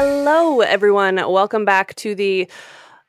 Hello, everyone. Welcome back to the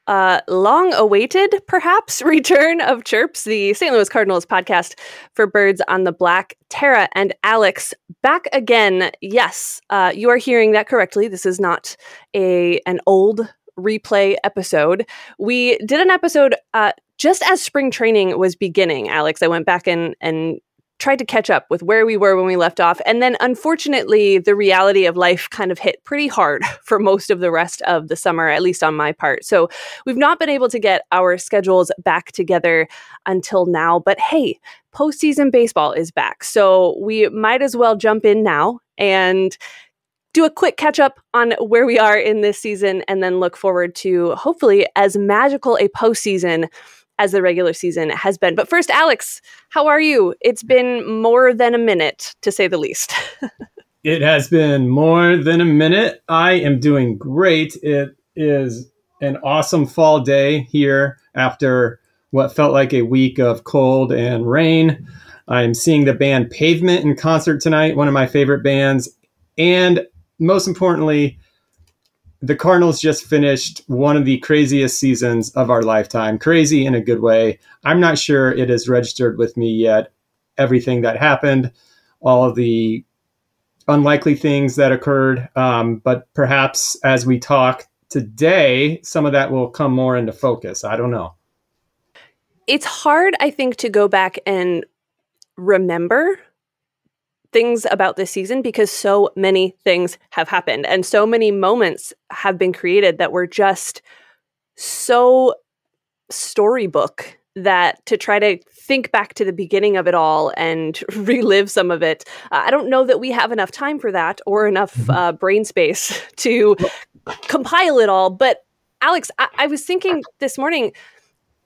uh, long awaited, perhaps, return of Chirps, the St. Louis Cardinals podcast for birds on the black. Tara and Alex back again. Yes, uh, you are hearing that correctly. This is not a an old replay episode. We did an episode uh, just as spring training was beginning, Alex. I went back and and tried to catch up with where we were when we left off. And then unfortunately, the reality of life kind of hit pretty hard for most of the rest of the summer, at least on my part. So we've not been able to get our schedules back together until now. But hey, postseason baseball is back. So we might as well jump in now and do a quick catch up on where we are in this season and then look forward to hopefully as magical a postseason as the regular season has been. But first, Alex, how are you? It's been more than a minute, to say the least. it has been more than a minute. I am doing great. It is an awesome fall day here after what felt like a week of cold and rain. I'm seeing the band Pavement in concert tonight, one of my favorite bands. And most importantly, the Cardinals just finished one of the craziest seasons of our lifetime. Crazy in a good way. I'm not sure it has registered with me yet. Everything that happened, all of the unlikely things that occurred. Um, but perhaps as we talk today, some of that will come more into focus. I don't know. It's hard, I think, to go back and remember things about this season because so many things have happened and so many moments have been created that were just so storybook that to try to think back to the beginning of it all and relive some of it uh, i don't know that we have enough time for that or enough mm-hmm. uh, brain space to compile it all but alex I-, I was thinking this morning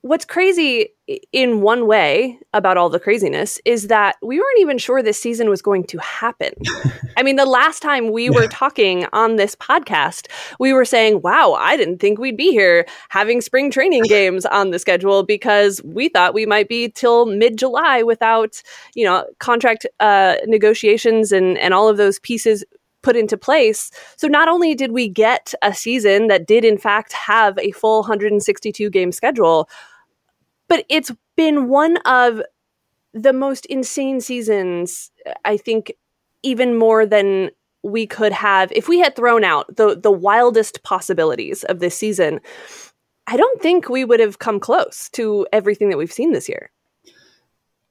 what's crazy in one way about all the craziness is that we weren't even sure this season was going to happen. I mean, the last time we were talking on this podcast, we were saying, wow, I didn't think we'd be here having spring training games on the schedule because we thought we might be till mid July without, you know, contract uh, negotiations and, and all of those pieces put into place. So not only did we get a season that did in fact have a full 162 game schedule, but it's been one of the most insane seasons, I think, even more than we could have if we had thrown out the the wildest possibilities of this season. I don't think we would have come close to everything that we've seen this year.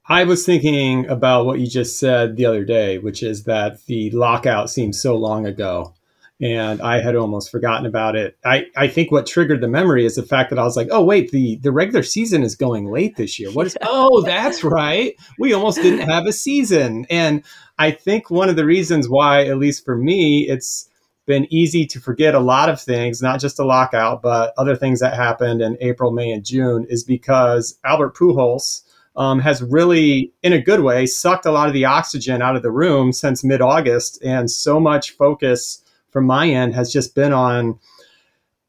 I was thinking about what you just said the other day, which is that the lockout seems so long ago and I had almost forgotten about it. I, I think what triggered the memory is the fact that I was like, oh wait, the the regular season is going late this year. What is? oh, that's right. We almost didn't have a season, and I think one of the reasons why, at least for me, it's been easy to forget a lot of things, not just a lockout, but other things that happened in April, May, and June, is because Albert Pujols. Um, has really, in a good way, sucked a lot of the oxygen out of the room since mid August, and so much focus from my end has just been on,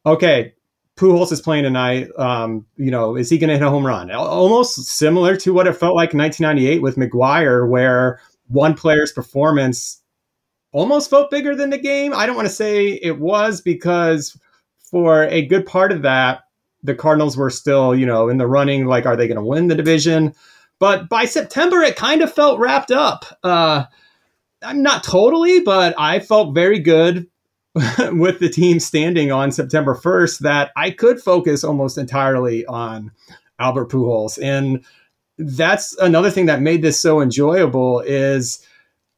okay, Pujols is playing tonight. Um, you know, is he going to hit a home run? Almost similar to what it felt like in 1998 with McGwire, where one player's performance almost felt bigger than the game. I don't want to say it was because for a good part of that, the Cardinals were still, you know, in the running. Like, are they going to win the division? But by September, it kind of felt wrapped up. Uh, I'm not totally, but I felt very good with the team standing on September 1st that I could focus almost entirely on Albert Pujols. And that's another thing that made this so enjoyable is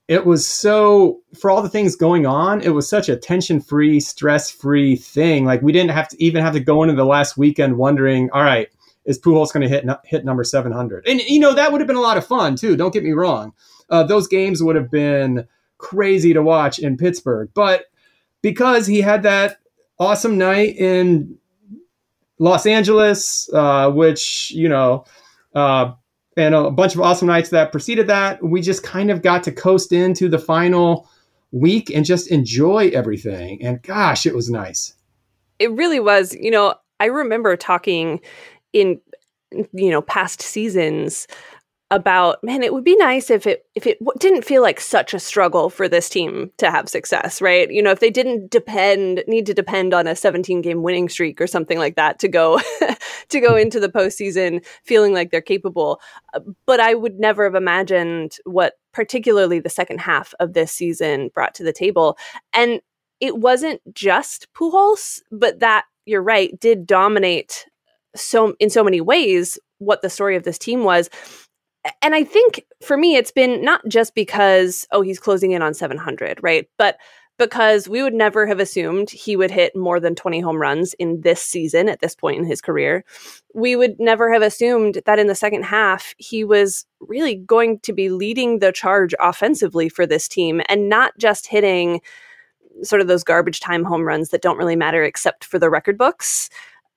it was so for all the things going on, it was such a tension-free, stress-free thing. Like we didn't have to even have to go into the last weekend wondering, all right, is Pujols going to hit hit number 700? And you know that would have been a lot of fun too. Don't get me wrong; uh, those games would have been crazy to watch in Pittsburgh. But because he had that awesome night in Los Angeles, uh, which, you know, uh, and a bunch of awesome nights that preceded that, we just kind of got to coast into the final week and just enjoy everything. And gosh, it was nice. It really was. You know, I remember talking in, you know, past seasons about man it would be nice if it if it didn't feel like such a struggle for this team to have success right? You know if they didn't depend need to depend on a 17 game winning streak or something like that to go to go into the postseason feeling like they're capable. Uh, but i would never have imagined what particularly the second half of this season brought to the table. And it wasn't just Pujols, but that you're right did dominate so in so many ways what the story of this team was and I think for me, it's been not just because, oh, he's closing in on 700, right? But because we would never have assumed he would hit more than 20 home runs in this season at this point in his career. We would never have assumed that in the second half, he was really going to be leading the charge offensively for this team and not just hitting sort of those garbage time home runs that don't really matter except for the record books.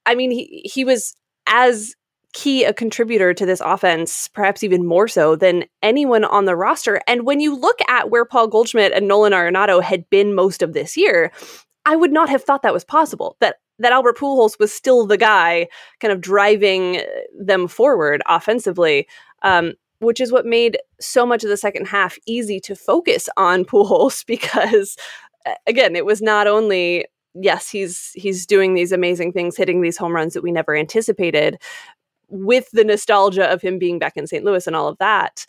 I mean, he, he was as key a contributor to this offense, perhaps even more so than anyone on the roster. And when you look at where Paul Goldschmidt and Nolan Arenado had been most of this year, I would not have thought that was possible. That that Albert Pujols was still the guy kind of driving them forward offensively. Um, which is what made so much of the second half easy to focus on Pujols because again, it was not only yes, he's he's doing these amazing things, hitting these home runs that we never anticipated, with the nostalgia of him being back in St. Louis and all of that,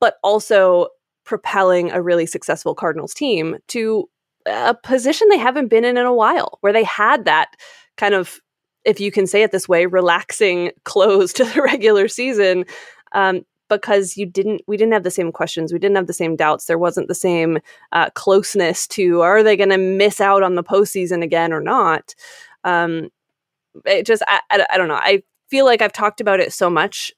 but also propelling a really successful Cardinals team to a position they haven't been in in a while, where they had that kind of, if you can say it this way, relaxing close to the regular season. Um, because you didn't, we didn't have the same questions, we didn't have the same doubts. There wasn't the same uh, closeness to are they going to miss out on the postseason again or not. Um, it just, I, I, I don't know. I feel like I've talked about it so much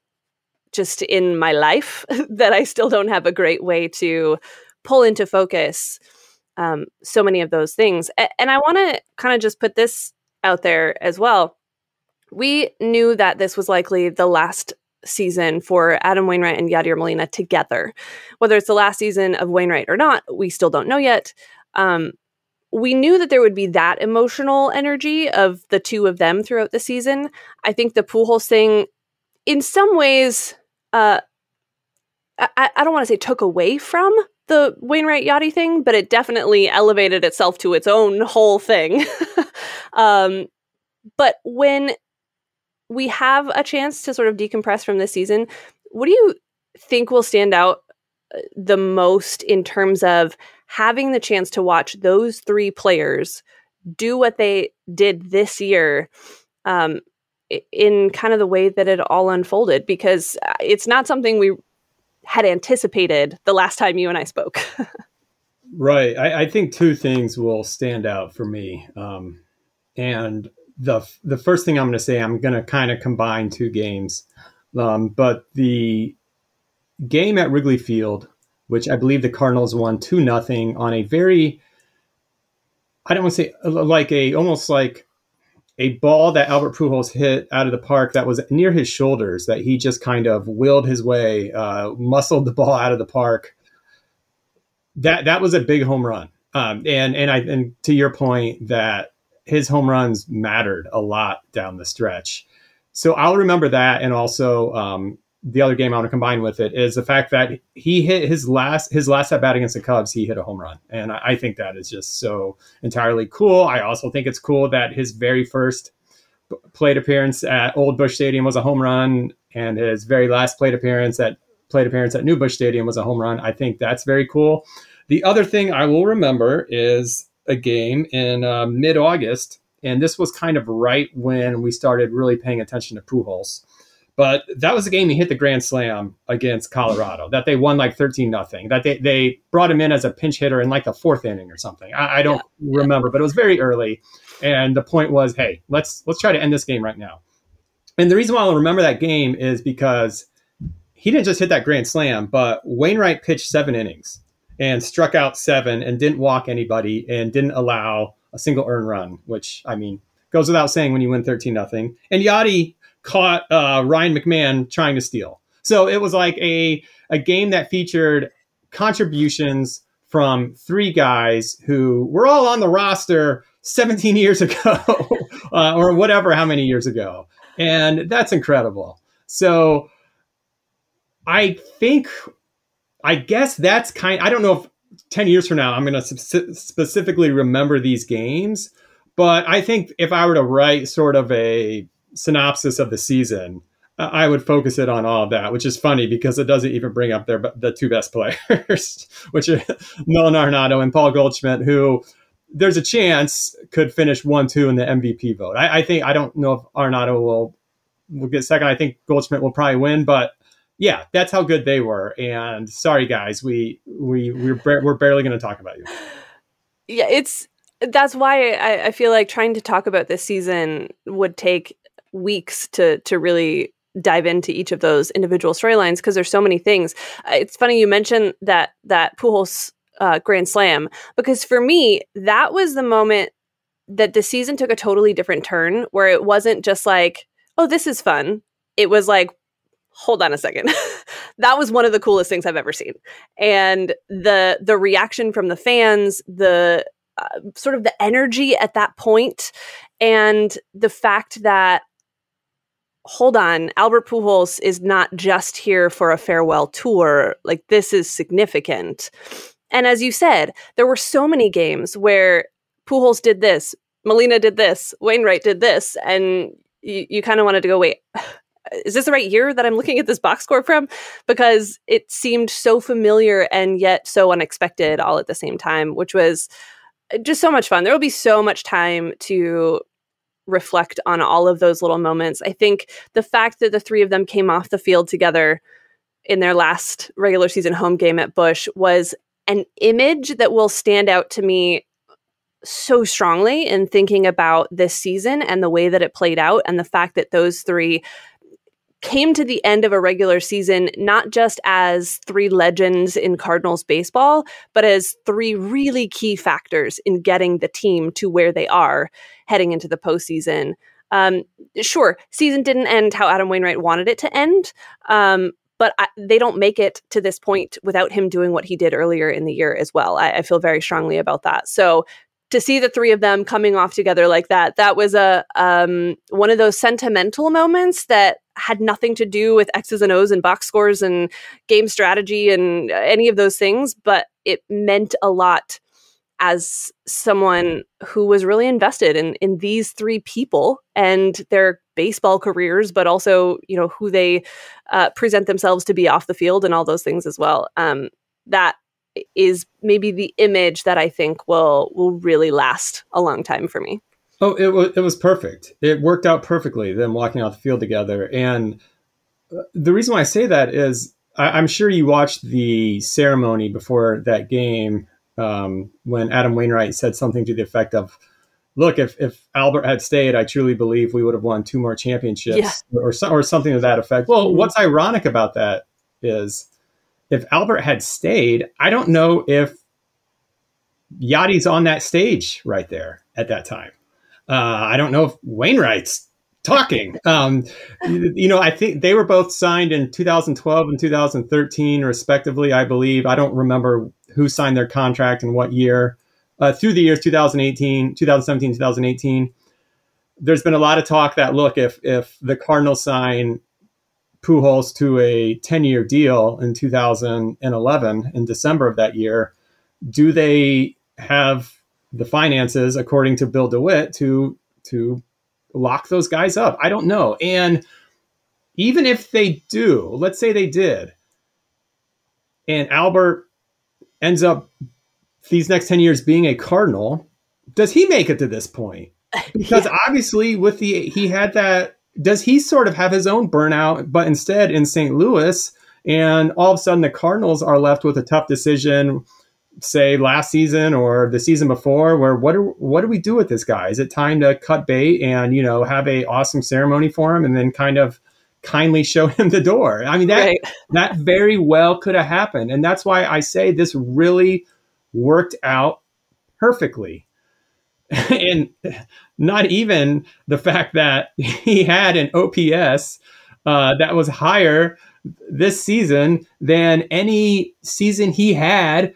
just in my life that I still don't have a great way to pull into focus um, so many of those things. A- and I want to kind of just put this out there as well. We knew that this was likely the last season for Adam Wainwright and Yadier Molina together. Whether it's the last season of Wainwright or not, we still don't know yet. Um, we knew that there would be that emotional energy of the two of them throughout the season. I think the Pujols thing, in some ways, uh, I, I don't want to say took away from the Wainwright Yadi thing, but it definitely elevated itself to its own whole thing. um, but when we have a chance to sort of decompress from this season, what do you think will stand out uh, the most in terms of having the chance to watch those three players do what they did this year um, in kind of the way that it all unfolded because uh, it's not something we had anticipated the last time you and I spoke. right. I, I, think two things will stand out for me. Um, and the, the first thing I'm going to say, I'm going to kind of combine two games. Um, but the game at Wrigley Field which I believe the Cardinals won two nothing on a very I don't want to say like a almost like a ball that Albert Pujols hit out of the park that was near his shoulders that he just kind of willed his way, uh, muscled the ball out of the park. That that was a big home run, um, and and I and to your point that his home runs mattered a lot down the stretch. So I'll remember that, and also um, the other game I want to combine with it is the fact that he hit his last his last at bat against the Cubs. He hit a home run, and I, I, think that is just so entirely cool. I also think it's cool that his very first plate appearance at Old Busch Stadium was a home run, and his very last plate appearance at plate appearance at New Busch Stadium was a home run. I think that's very cool. The other thing I will remember is a game in uh, mid August, and this was kind of right when we started really paying attention to Pujols but that was the game he hit the grand slam against Colorado that they won like 13 nothing. That they, they brought him in as a pinch hitter in like the fourth inning or something. I, I don't yeah. remember, but it was very early. And the point was, hey, let's let's try to end this game right now. And the reason why I'll remember that game is because he didn't just hit that grand slam, but Wainwright pitched seven innings and struck out seven and didn't walk anybody and didn't allow a single earned run, which I mean goes without saying when you win 13 nothing. And Yadi caught uh, Ryan McMahon trying to steal. So it was like a a game that featured contributions from three guys who were all on the roster 17 years ago uh, or whatever how many years ago and that's incredible so I think, I guess that's kind. I don't know if ten years from now I'm going to sp- specifically remember these games, but I think if I were to write sort of a synopsis of the season, I would focus it on all of that, which is funny because it doesn't even bring up their the two best players, which are Nolan Arenado and Paul Goldschmidt, who there's a chance could finish one two in the MVP vote. I, I, think I don't know if Arenado will will get second. I think Goldschmidt will probably win, but yeah, that's how good they were. And sorry guys, we we we're we're barely going to talk about you. Yeah, it's that's why I, I feel like trying to talk about this season would take weeks to to really dive into each of those individual storylines because there's so many things. Uh, it's funny you mentioned that that Pujols uh, Grand Slam because for me that was the moment that the season took a totally different turn where it wasn't just like oh this is fun. It was like hold on a second. that was one of the coolest things I've ever seen. And the the reaction from the fans, the uh, sort of the energy at that point and the fact that hold on, Albert Pujols is not just here for a farewell tour. Like this is significant. And as you said, there were so many games where Pujols did this, Molina did this, Wainwright did this, and you, you kind of wanted to go, wait, is this the right year that I'm looking at this box score from? Because it seemed so familiar and yet so unexpected all at the same time, which was uh, just so much fun. There will be so much time to reflect on all of those little moments. I think the fact that the three of them came off the field together in their last regular season home game at Busch was an image that will stand out to me so strongly in thinking about this season and the way that it played out and the fact that those three came to the end of a regular season not just as three legends in Cardinals baseball, but as three really key factors in getting the team to where they are heading into the postseason. Um, sure, season didn't end how Adam Wainwright wanted it to end, um, but I, they don't make it to this point without him doing what he did earlier in the year as well. I, I feel very strongly about that. So to see the three of them coming off together like that, that was a um, one of those sentimental moments that had nothing to do with X's and O's and box scores and game strategy and any of those things, but it meant a lot as someone who was really invested in in these three people and their baseball careers, but also you know who they uh, present themselves to be off the field and all those things as well. Um, that is maybe the image that I think will will really last a long time for me. Oh, it was it was perfect. It worked out perfectly. Them walking off the field together, and uh, the reason why I say that is I, am sure you watched the ceremony before that game um, when Adam Wainwright said something to the effect of, "Look, if if Albert had stayed, I truly believe we would have won two more championships, yeah. or or something to that effect." Well, mm-hmm. what's ironic about that is if Albert had stayed, I don't know if Yadi's on that stage right there at that time. Uh, I don't know if Wainwright's talking. Um, you know, I think they were both signed in 2012 and 2013, respectively, I believe. I don't remember who signed their contract and what year. Uh, through the years 2018, 2017, 2018, there's been a lot of talk that look, if if the Cardinals sign Pujols to a 10 year deal in 2011 in December of that year, do they have the finances, according to Bill DeWitt, to to lock those guys up? I don't know. And even if they do, let's say they did, and Albert ends up these next 10 years being a Cardinal, does he make it to this point? Because yeah. obviously with the he had that does he sort of have his own burnout, but instead in St. Louis, and all of a sudden the Cardinals are left with a tough decision, say last season or the season before, where what do what do we do with this guy? Is it time to cut bait and you know have a awesome ceremony for him, and then kind of kindly show him the door? I mean that right. that very well could have happened, and that's why I say this really worked out perfectly. and not even the fact that he had an OPS uh, that was higher this season than any season he had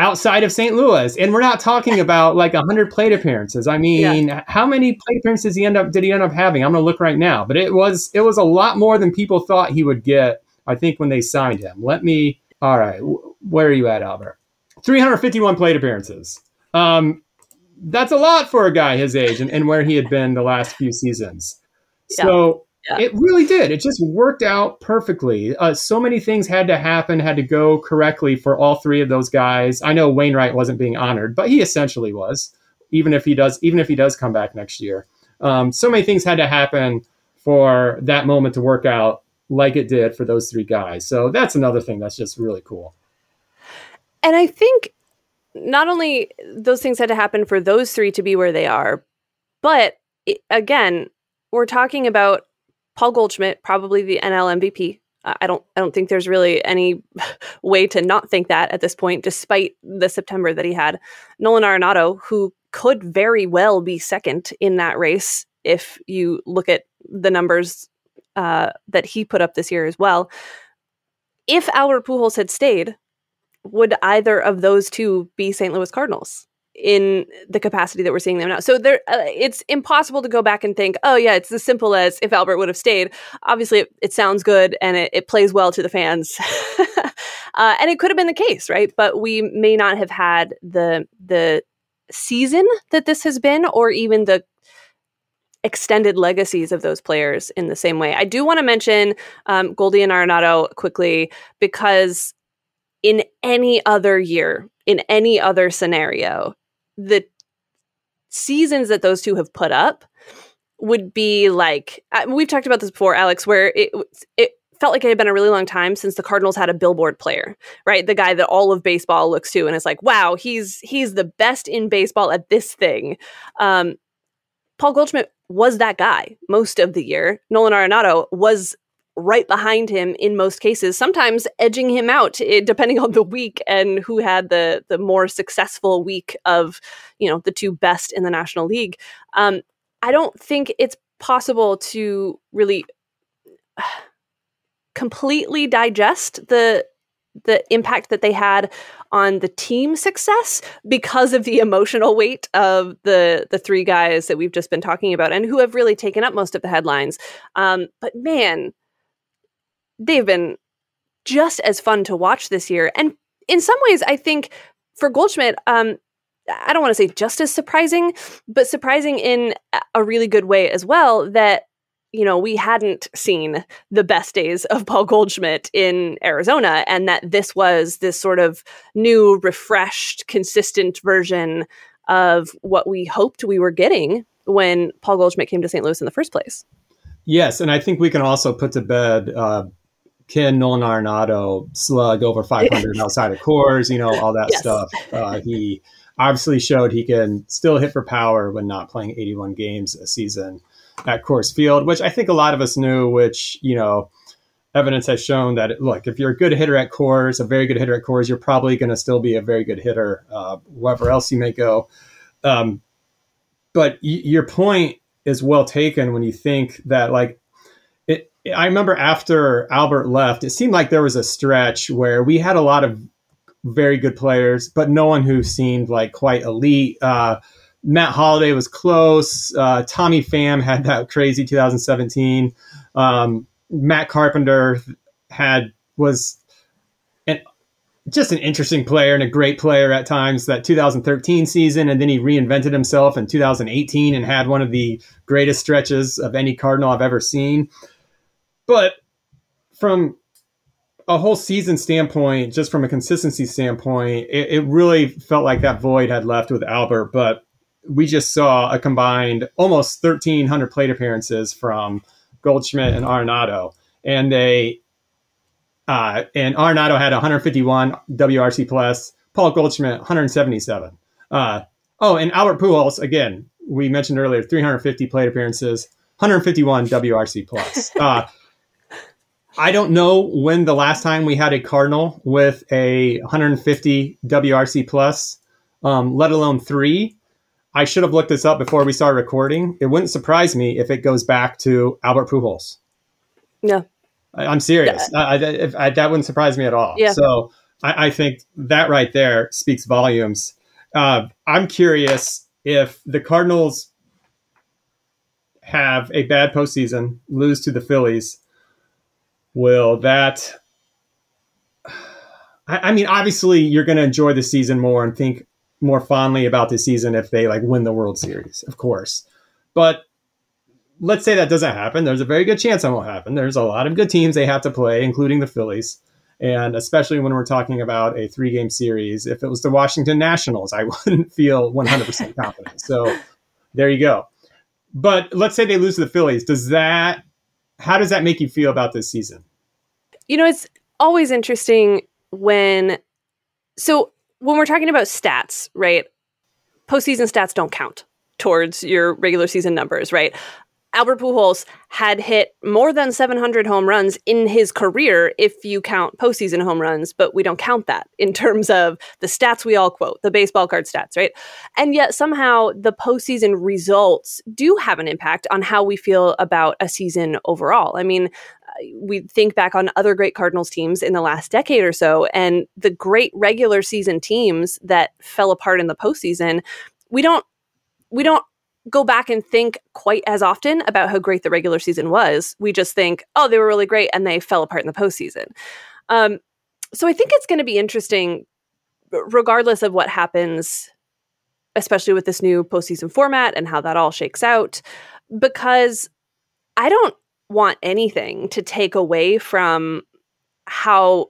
outside of St. Louis. And we're not talking about like 100 plate appearances. I mean, yeah. how many plate appearances he end up did he end up having? I'm going to look right now, but it was it was a lot more than people thought he would get I think when they signed him. Let me. All right, where are you at, Albert? 351 plate appearances. Um, that's a lot for a guy his age and, and where he had been the last few seasons. So yeah. it really did. It just worked out perfectly. Uh, so many things had to happen, had to go correctly for all three of those guys. I know Wainwright wasn't being honored, but he essentially was. Even if he does, even if he does come back next year, um, so many things had to happen for that moment to work out like it did for those three guys. So that's another thing that's just really cool. And I think not only those things had to happen for those three to be where they are, but again, we're talking about Paul Goldschmidt, probably the NL MVP. I don't I don't think there's really any way to not think that at this point, despite the September that he had. Nolan Arenado, who could very well be second in that race if you look at the numbers uh, that he put up this year as well. If Albert Pujols had stayed, would either of those two be St. Louis Cardinals in the capacity that we're seeing them now? So there, uh, it's impossible to go back and think, oh yeah, it's as simple as if Albert would have stayed. Obviously, it, it sounds good and it, it, plays well to the fans, uh, and it could have been the case, right? But we may not have had the the season that this has been, or even the extended legacies of those players in the same way. I do want to mention um, Goldie and Arenado quickly because in any other year, in any other scenario, the seasons that those two have put up would be like we've talked about this before, Alex, where it it felt like it had been a really long time since the Cardinals had a billboard player, right? The guy that all of baseball looks to and it's like, wow, he's he's the best in baseball at this thing. Um, Paul Goldschmidt was that guy most of the year. Nolan Arenado was right behind him in most cases, sometimes edging him out eh, depending on the week and who had the the more successful week of you know the two best in the National League. Um, I don't think it's possible to really completely digest the the impact that they had on the team success because of the emotional weight of the the three guys that we've just been talking about and who have really taken up most of the headlines. Um, but man, they've been just as fun to watch this year, and in some ways, I think for Goldschmidt, um, I don't want to say just as surprising, but surprising in a really good way as well. That you know, we hadn't seen the best days of Paul Goldschmidt in Arizona, and that this was this sort of new, refreshed, consistent version of what we hoped we were getting when Paul Goldschmidt came to St. Louis in the first place. Yes, and I think we can also put to bed uh, can Nolan Arenado slug over 500 outside of Coors, you know, all that yes. stuff. Uh, he obviously showed he can still hit for power when not playing 81 games a season at Coors Field, which I think a lot of us knew, which, you know, evidence has shown that, look, if you're a good hitter at Coors, a very good hitter at Coors, you're probably going to still be a very good hitter, uh, wherever else you may go. Um, but y- your point is well taken when you think that, like, I remember after Albert left, it seemed like there was a stretch where we had a lot of very good players, but no one who seemed like quite elite. Uh, Matt Holliday was close. Uh, Tommy Pham had that crazy 2017. Um, Matt Carpenter had was an, just an interesting player and a great player at times. That 2013 season, and then he reinvented himself in 2018 and had one of the greatest stretches of any Cardinal I've ever seen. But from a whole season standpoint, just from a consistency standpoint, it, it really felt like that void had left with Albert. But we just saw a combined almost 1,300 plate appearances from Goldschmidt and Arenado, and they uh, and Arenado had 151 WRC plus, Paul Goldschmidt 177. Uh, oh, and Albert Pujols again. We mentioned earlier 350 plate appearances, 151 WRC plus. Uh, I don't know when the last time we had a Cardinal with a 150 WRC plus, um, let alone three. I should have looked this up before we started recording. It wouldn't surprise me if it goes back to Albert Pujols. No, I, am serious. Yeah. I, if, I, that wouldn't surprise me at all. Yeah. So I, I think that right there speaks volumes. Uh, I'm curious if the Cardinals have a bad postseason, lose to the Phillies. Will that I, I mean, obviously, you're going to enjoy the season more and think more fondly about the season if they like win the World Series, of course. But let's say that doesn't happen. There's a very good chance that won't happen. There's a lot of good teams they have to play, including the Phillies. And especially when we're talking about a three game series, if it was the Washington Nationals, I wouldn't feel 100% confident. So there you go. But let's say they lose to the Phillies. Does that, how does that make you feel about this season? You know, it's always interesting when so when we're talking about stats, right? Postseason stats don't count towards your regular season numbers, right? Albert Pujols had hit more than 700 home runs in his career if you count postseason home runs, but we don't count that in terms of the stats we all quote, the baseball card stats, right? And yet somehow the postseason results do have an impact on how we feel about a season overall. I mean, uh, we think back on other great Cardinals teams in the last decade or so, and the great regular season teams that fell apart in the postseason. We don't we don't go back and think quite as often about how great the regular season was. We just think, oh, they were really great, and they fell apart in the postseason. Um, so I think it's going to be interesting, regardless of what happens, especially with this new postseason format and how that all shakes out, because I don't want anything to take away from how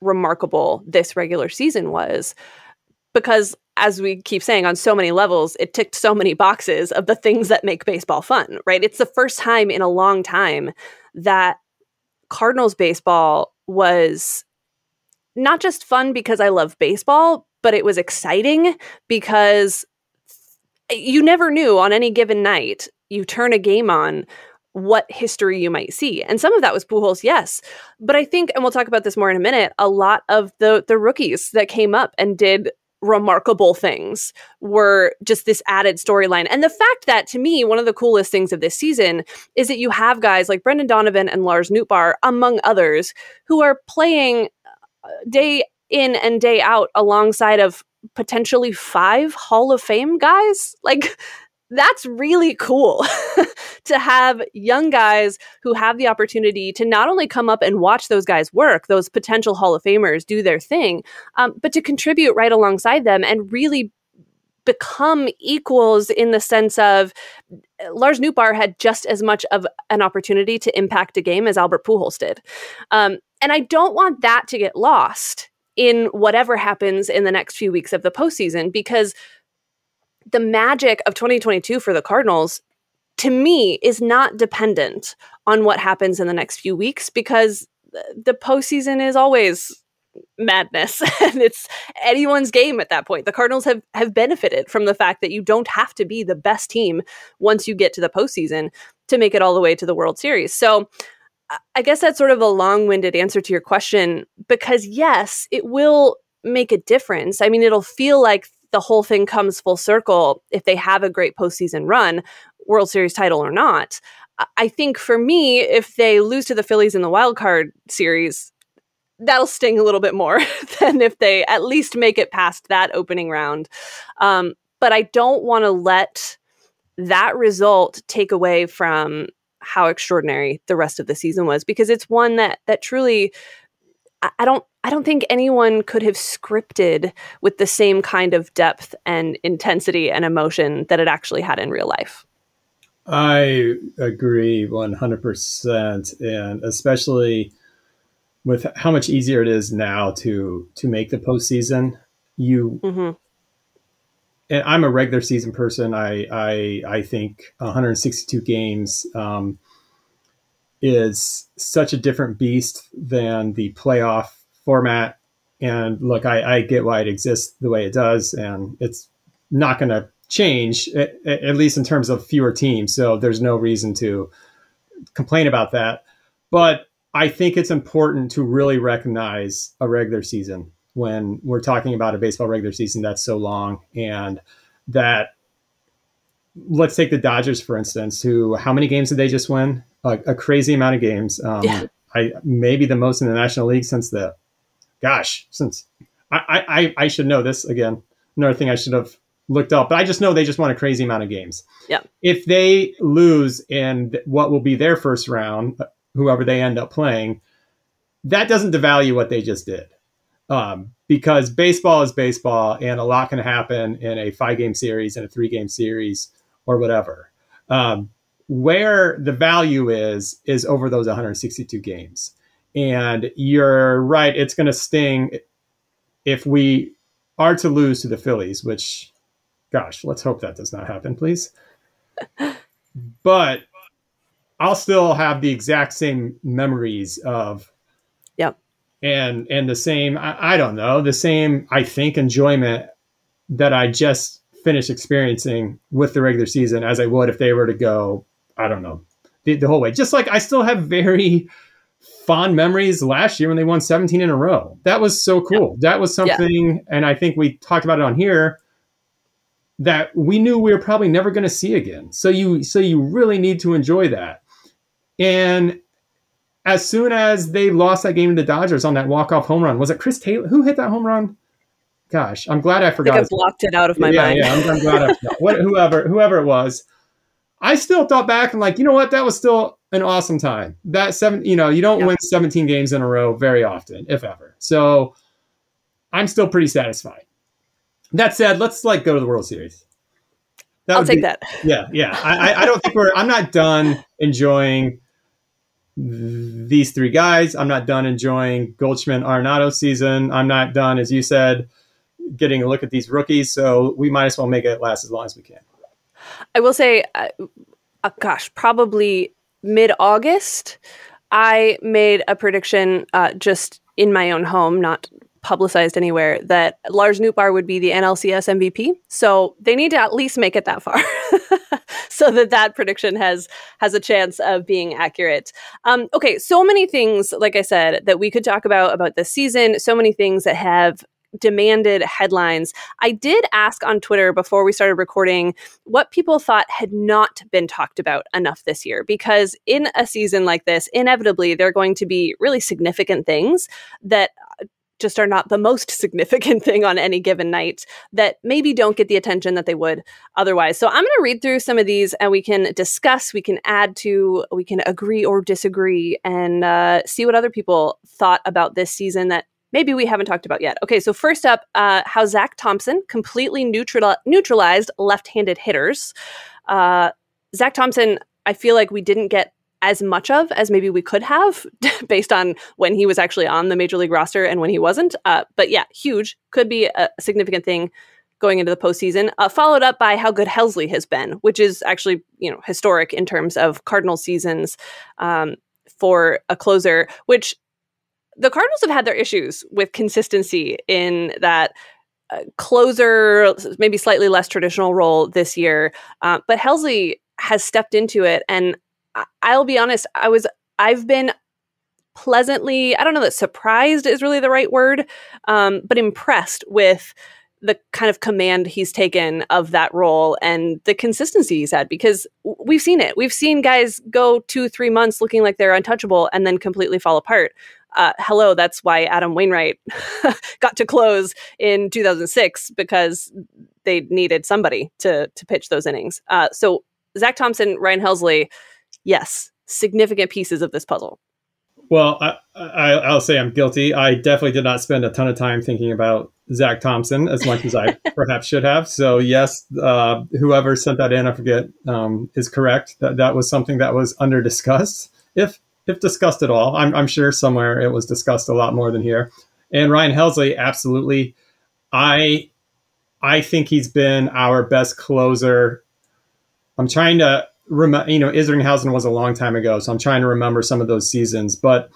remarkable this regular season was because as we keep saying on so many levels it ticked so many boxes of the things that make baseball fun right it's the first time in a long time that cardinals baseball was not just fun because i love baseball but it was exciting because you never knew on any given night you turn a game on what history you might see. And some of that was Pujols, yes. But I think, and we'll talk about this more in a minute, a lot of the the rookies that came up and did remarkable things were just this added storyline. And the fact that to me, one of the coolest things of this season is that you have guys like Brendan Donovan and Lars Nootbaar, among others, who are playing uh, day in and day out alongside of potentially five Hall of Fame guys. Like that's really cool to have young guys who have the opportunity to not only come up and watch those guys work, those potential Hall of Famers do their thing, um, but to contribute right alongside them and really become equals in the sense of uh, Lars Nootbaar had just as much of an opportunity to impact a game as Albert Pujols did. Um, and I don't want that to get lost in whatever happens in the next few weeks of the postseason because the magic of 2022 for the Cardinals to me is not dependent on what happens in the next few weeks because the postseason is always madness and it's anyone's game at that point. The Cardinals have have benefited from the fact that you don't have to be the best team once you get to the postseason to make it all the way to the World Series. So I guess that's sort of a long-winded answer to your question because yes, it will make a difference. I mean, it'll feel like the whole thing comes full circle if they have a great postseason run, World Series title or not. I think for me, if they lose to the Phillies in the wild card series, that'll sting a little bit more than if they at least make it past that opening round. Um, but I don't want to let that result take away from how extraordinary the rest of the season was because it's one that that truly I don't I don't think anyone could have scripted with the same kind of depth and intensity and emotion that it actually had in real life. I agree 100% and especially with how much easier it is now to to make the postseason. You mm-hmm. and I'm a regular season person. I I I think 162 games um, is such a different beast than the playoff format. And look, I, I get why it exists the way it does, and it's not going to change, at, at least in terms of fewer teams. So there's no reason to complain about that. But I think it's important to really recognize a regular season when we're talking about a baseball regular season that's so long and that let's take the Dodgers for instance, who how many games did they just win? a, a crazy amount of games. Um, yeah. I maybe the most in the National League since the, gosh, since I, I I should know this again. Another thing I should have looked up, but I just know they just won a crazy amount of games. Yeah. If they lose in what will be their first round, whoever they end up playing, that doesn't devalue what they just did. Um, because baseball is baseball and a lot can happen in a five game series and a three game series or whatever. Um, where the value is, is over those 162 games. And you're right, it's going to sting if we are to lose to the Phillies, which, gosh, let's hope that does not happen, please. but I'll still have the exact same memories of yep and and the same I, I, don't know the same I think enjoyment that I just finished experiencing with the regular season as I would if they were to go I don't know the, the whole way just like I still have very fond memories last year when they won 17 in a row that was so cool yeah. that was something yeah. and I think we talked about it on here that we knew we were probably never going to see again so you so you really need to enjoy that and as soon as they lost that game to the Dodgers on that walk-off home run, was it Chris Taylor who hit that home run? Gosh, I'm glad I forgot. I have blocked it out of my yeah, mind. Yeah, I'm, I'm glad I forgot. What, whoever, whoever it was, I still thought back and like, you know what? That was still an awesome time. That seven, you know, you don't yeah. win 17 games in a row very often, if ever. So I'm still pretty satisfied. That said, let's like go to the World Series. That I'll take be, that. Yeah, yeah. I, I don't think we're. I'm not done enjoying these three guys. I'm not done enjoying Goldschmidt Arenado season. I'm not done, as you said, getting a look at these rookies. So we might as well make it last as long as we can. I will say, uh, uh, gosh, probably mid August, I made a prediction uh, just in my own home, not publicized anywhere that Lars Nootbaar would be the NLCS MVP. So they need to at least make it that far, so that that prediction has has a chance of being accurate. Um, okay, so many things, like I said, that we could talk about about this season. So many things that have demanded headlines. I did ask on Twitter before we started recording what people thought had not been talked about enough this year, because in a season like this, inevitably there are going to be really significant things that just are not the most significant thing on any given night that maybe don't get the attention that they would otherwise. So I'm going to read through some of these and we can discuss, we can add to, we can agree or disagree and uh, see what other people thought about this season that maybe we haven't talked about yet. Okay, so first up, uh, how Zack Thompson completely neutral- neutralized left handed hitters. Uh, Zack Thompson, I feel like we didn't get as much of as maybe we could have based on when he was actually on the major league roster and when he wasn't. Uh, but yeah, huge. Could be a significant thing going into the postseason. Uh, followed up by how good Helsley has been, which is actually you know historic in terms of Cardinal seasons um, for a closer. Which the Cardinals have had their issues with consistency in that. Uh, closer, maybe slightly less traditional role this year, uh, but Helsley has stepped into it, and I'll be honest, I was I've been pleasantly, I don't know that surprised is really the right word, um, but impressed with the kind of command he's taken of that role and the consistency he's had because we've seen it. We've seen guys go two, three months looking like they're untouchable and then completely fall apart. Uh, hello, that's why Adam Wainwright got to close in 2006 because they needed somebody to to pitch those innings. Uh, so Zack Thompson, Ryan Helsley, yes, significant pieces of this puzzle. Well, I, I, will say I'm guilty. I definitely did not spend a ton of time thinking about Zack Thompson as much as I perhaps should have. So yes, uh, whoever sent that in, I forget, um, is correct. That that was something that was under discussed, if if discussed at all. I'm, I'm sure somewhere it was discussed a lot more than here. And Ryan Helsley, absolutely. I I think he's been our best closer. I'm trying to rem- you know, Isringhausen was a long time ago, so I'm trying to remember some of those seasons. But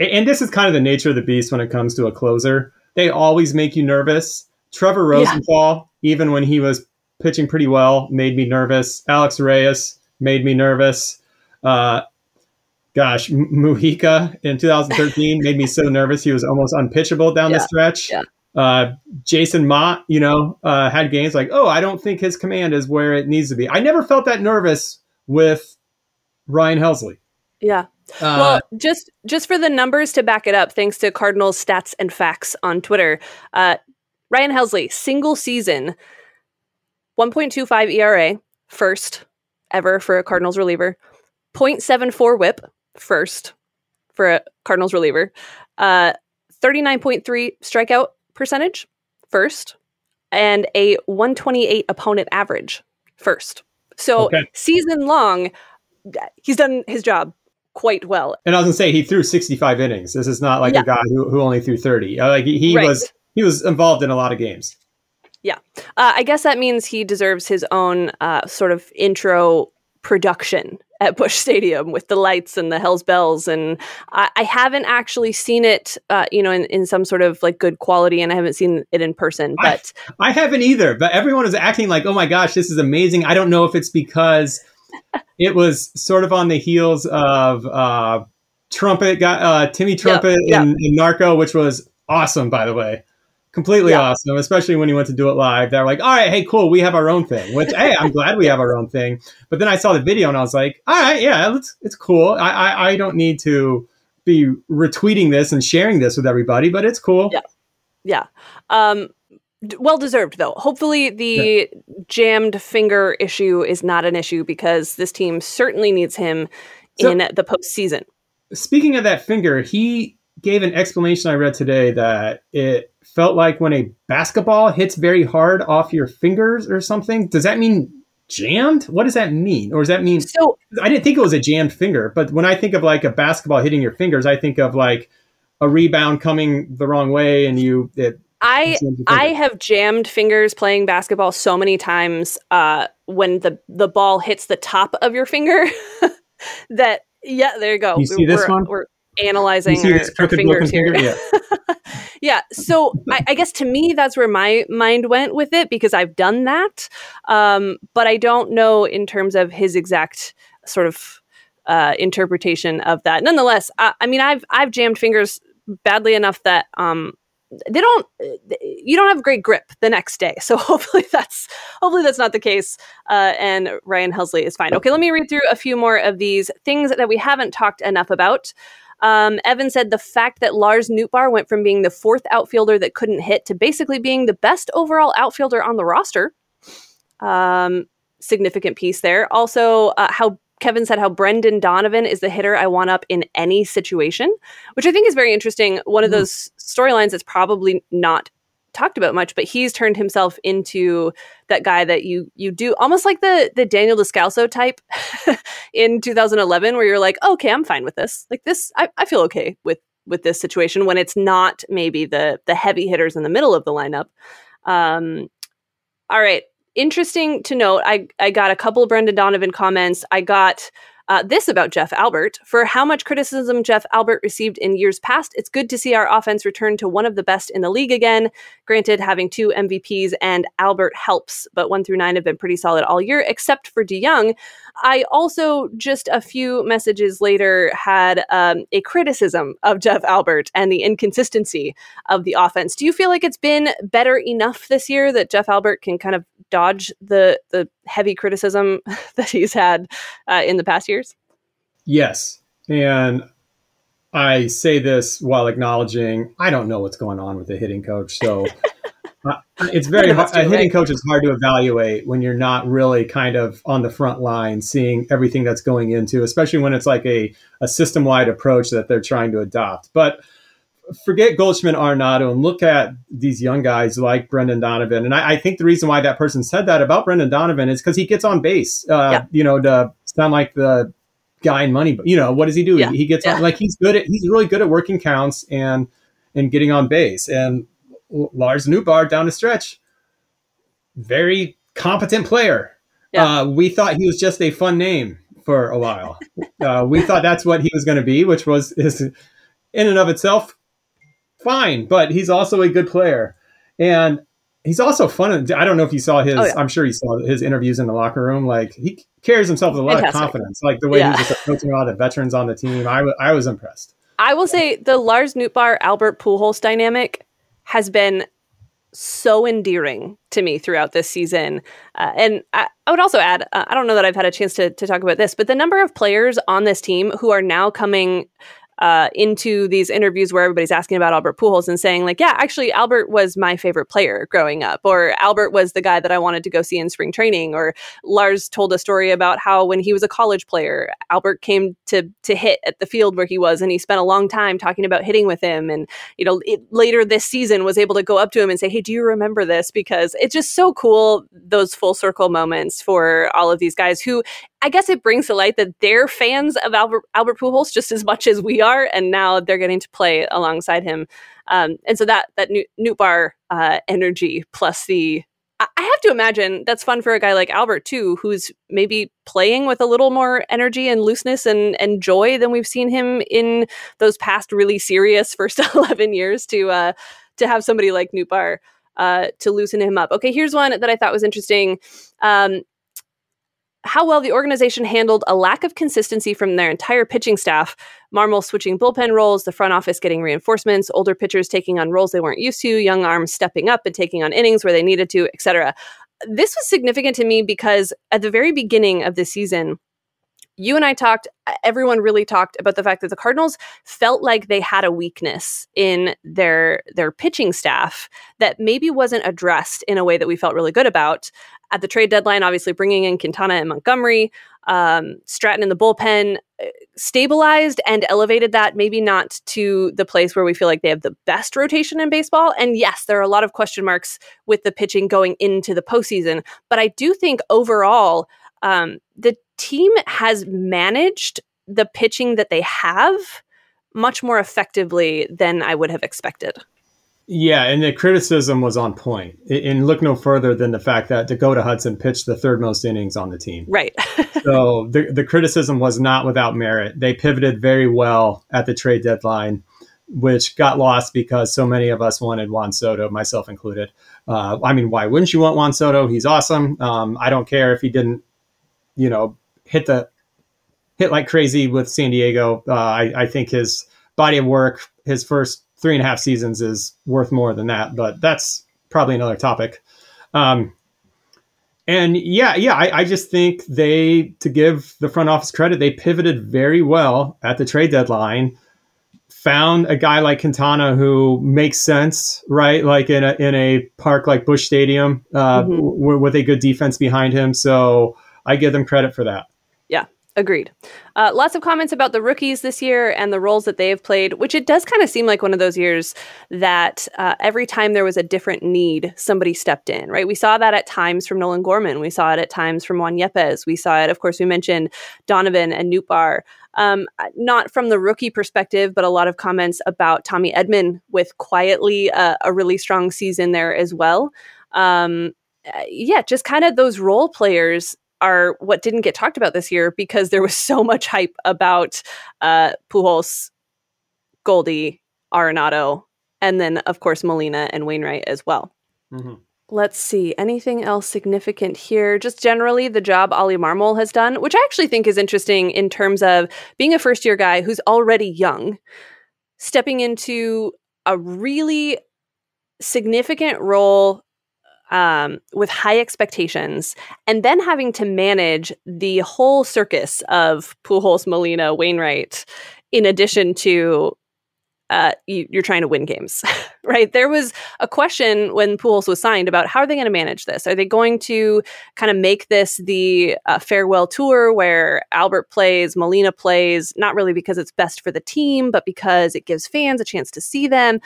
and this is kind of the nature of the beast when it comes to a closer. They always make you nervous. Trevor Rosenthal, yeah. even when he was pitching pretty well, made me nervous. Alex Reyes made me nervous. Uh, gosh, Mujica in 2013 made me so nervous. He was almost unpitchable down yeah. the stretch. Yeah. Uh, Jason Motte, you know, uh, had games like, oh, I don't think his command is where it needs to be. I never felt that nervous with Ryan Helsley. Yeah. Uh, well, just just for the numbers to back it up, thanks to Cardinals stats and facts on Twitter, uh, Ryan Helsley, single season, 1.25 ERA, first ever for a Cardinals reliever, 0.74 WHIP, first for a Cardinals reliever. Uh, 39.3 strikeout percentage, first, and a 128 opponent average, first. So Okay. season long, he's done his job quite well. And I was gonna say he threw 65 innings. This is not like Yeah. a guy who, who only threw 30. Uh, like he, he Right. was he was involved in a lot of games. Yeah, uh, I guess that means he deserves his own uh, sort of intro production at Busch Stadium with the lights and the Hell's Bells. And I, I haven't actually seen it, uh, you know, in, in some sort of like good quality, and I haven't seen it in person. But I haven't either, but everyone is acting like, oh my gosh, this is amazing. I don't know if it's because it was sort of on the heels of uh, Trumpet, got uh, Timmy Trumpet yeah. in, in Narco, which was awesome, by the way. Completely Yeah. awesome, especially when he went to do it live. They're like, all right, hey, cool, we have our own thing, which, hey, I'm glad we have our own thing. But then I saw the video and I was like, all right, yeah, it's, it's cool. I, I, I don't need to be retweeting this and sharing this with everybody, but it's cool. Yeah. yeah. Um, d- well deserved, though. Hopefully, the jammed finger issue is not an issue because this team certainly needs him So- in the postseason. Speaking of that finger, he gave an explanation I read today that it felt like when a basketball hits very hard off your fingers or something. Does that mean jammed? What does that mean? Or does that mean So I didn't think it was a jammed finger, but when I think of like a basketball hitting your fingers, I think of like a rebound coming the wrong way and you it I I have jammed fingers playing basketball so many times uh, when the the ball hits the top of your finger that yeah, there you go. You see this we're, one? We're analyzing our, this our fingers here. finger? Yeah. yeah. So I, I guess to me that's where my mind went with it because I've done that, um, but I don't know in terms of his exact sort of uh, interpretation of that. Nonetheless, I, I mean I've I've jammed fingers badly enough that um, they don't you don't have great grip the next day so hopefully that's hopefully that's not the case uh, and ryan helsley is fine okay let me read through a few more of these things that we haven't talked enough about um, evan said the fact that lars nootbaar went from being the fourth outfielder that couldn't hit to basically being the best overall outfielder on the roster um, significant piece there also uh, how Kevin said how Brendan Donovan is the hitter I want up in any situation, which I think is very interesting. One of Mm. those storylines that's probably not talked about much, but he's turned himself into that guy that you you do almost like the the Daniel Descalso type in 2011, where you're like, okay, I'm fine with this. Like this, I, I feel okay with with this situation when it's not maybe the the heavy hitters in the middle of the lineup. Um, all right, interesting to note. I I got a couple Brendan Donovan comments. I got uh, this about Jeff Albert. For how much criticism Jeff Albert received in years past, it's good to see our offense return to one of the best in the league again. Granted, having two MVPs and Albert helps, but one through nine have been pretty solid all year, except for DeJong. I also, just a few messages later, had um, a criticism of Jeff Albert and the inconsistency of the offense. Do you feel like it's been better enough this year that Jeff Albert can kind of dodge the the heavy criticism that he's had uh, in the past years? Yes. And I say this while acknowledging I don't know what's going on with the hitting coach. So uh, it's very hard. A hitting right? coach is hard to evaluate when you're not really kind of on the front line seeing everything that's going into, especially when it's like a, a system wide approach that they're trying to adopt. But forget Goldschmidt Arenado and look at these young guys like Brendan Donovan. And I, I think the reason why that person said that about Brendan Donovan is because he gets on base, uh, Yeah. you know, to sound like the guy in money. But you know, what does he do? Yeah. He, he gets Yeah. on, like he's good at, he's really good at working counts and, and getting on base. And Lars Nootbaar down the stretch, very competent player. Yeah. Uh, we thought he was just a fun name for a while. uh, we thought that's what he was going to be, which was is in and of itself fine. But he's also a good player, and he's also fun. I don't know if you saw his. Oh, yeah. I'm sure you saw his interviews in the locker room. Like he carries himself with a lot Fantastic. of confidence. Like the way Yeah. he was approaching a lot of veterans on the team. I I was impressed. I will say the Lars Nootbaar Albert Pujols dynamic has been so endearing to me throughout this season. Uh, and I, I would also add, uh, I don't know that I've had a chance to, to talk about this, but the number of players on this team who are now coming uh, into these interviews where everybody's asking about Albert Pujols and saying like, yeah, actually Albert was my favorite player growing up, or Albert was the guy that I wanted to go see in spring training, or Lars told a story about how when he was a college player, Albert came to to hit at the field where he was, and he spent a long time talking about hitting with him, and you know it, later this season was able to go up to him and say, hey, do you remember this? Because it's just so cool those full circle moments for all of these guys who I guess it brings to light that they're fans of Albert, Albert Pujols just as much as we are, and now they're getting to play alongside him. Um, and so that that Nootbaar uh, energy plus the I have to imagine that's fun for a guy like Albert too, who's maybe playing with a little more energy and looseness and, and joy than we've seen him in those past really serious first eleven years. To uh, to have somebody like Nootbaar uh, to loosen him up. Okay, here's one that I thought was interesting. Um, how well the organization handled a lack of consistency from their entire pitching staff. Marmol switching bullpen roles, the front office getting reinforcements, older pitchers taking on roles they weren't used to, young arms stepping up and taking on innings where they needed to, etc. This was significant to me because at the very beginning of the season, you and I talked, everyone really talked about the fact that the Cardinals felt like they had a weakness in their their pitching staff that maybe wasn't addressed in a way that we felt really good about at the trade deadline, obviously bringing in Quintana and Montgomery, um, Stratton in the bullpen, uh, stabilized and elevated that, maybe not to the place where we feel like they have the best rotation in baseball. And yes, there are a lot of question marks with the pitching going into the postseason. But I do think overall, um, the team has managed the pitching that they have much more effectively than I would have expected. Yeah, and the criticism was on point. And look no further than the fact that Dakota Hudson pitched the third most innings on the team. Right. so the, the criticism was not without merit. They pivoted very well at the trade deadline, which got lost because so many of us wanted Juan Soto, myself included. Uh, I mean, why wouldn't you want Juan Soto? He's awesome. Um, I don't care if he didn't, you know, hit the hit like crazy with San Diego. Uh, I, I think his body of work, his first three and a half seasons is worth more than that, but that's probably another topic. Um, and yeah, yeah, I, I, just think they, to give the front office credit, they pivoted very well at the trade deadline. Found a guy like Quintana who makes sense, right? Like in a in a park like Busch Stadium, uh, mm-hmm. w- with a good defense behind him. So I give them credit for that. Agreed. Uh, lots of comments about the rookies this year and the roles that they have played, which it does kind of seem like one of those years that uh, every time there was a different need, somebody stepped in, right? We saw that at times from Nolan Gorman. We saw it at times from Juan Yepez. We saw it, of course, we mentioned Donovan and Nootbaar. Um, not from the rookie perspective, but a lot of comments about Tommy Edman with quietly uh, a really strong season there as well. Um, uh, yeah, just kind of those role players are what didn't get talked about this year because there was so much hype about uh, Pujols, Goldie, Arenado, and then of course Molina and Wainwright as well. Mm-hmm. Let's see anything else significant here. Just generally the job Oli Marmol has done, which I actually think is interesting in terms of being a first year guy who's already young, stepping into a really significant role um, with high expectations, and then having to manage the whole circus of Pujols, Molina, Wainwright, in addition to uh, you, are trying to win games, right? There was a question when Pujols was signed about how are they going to manage this? Are they going to kind of make this the uh, farewell tour where Albert plays, Molina plays, not really because it's best for the team, but because it gives fans a chance to see them?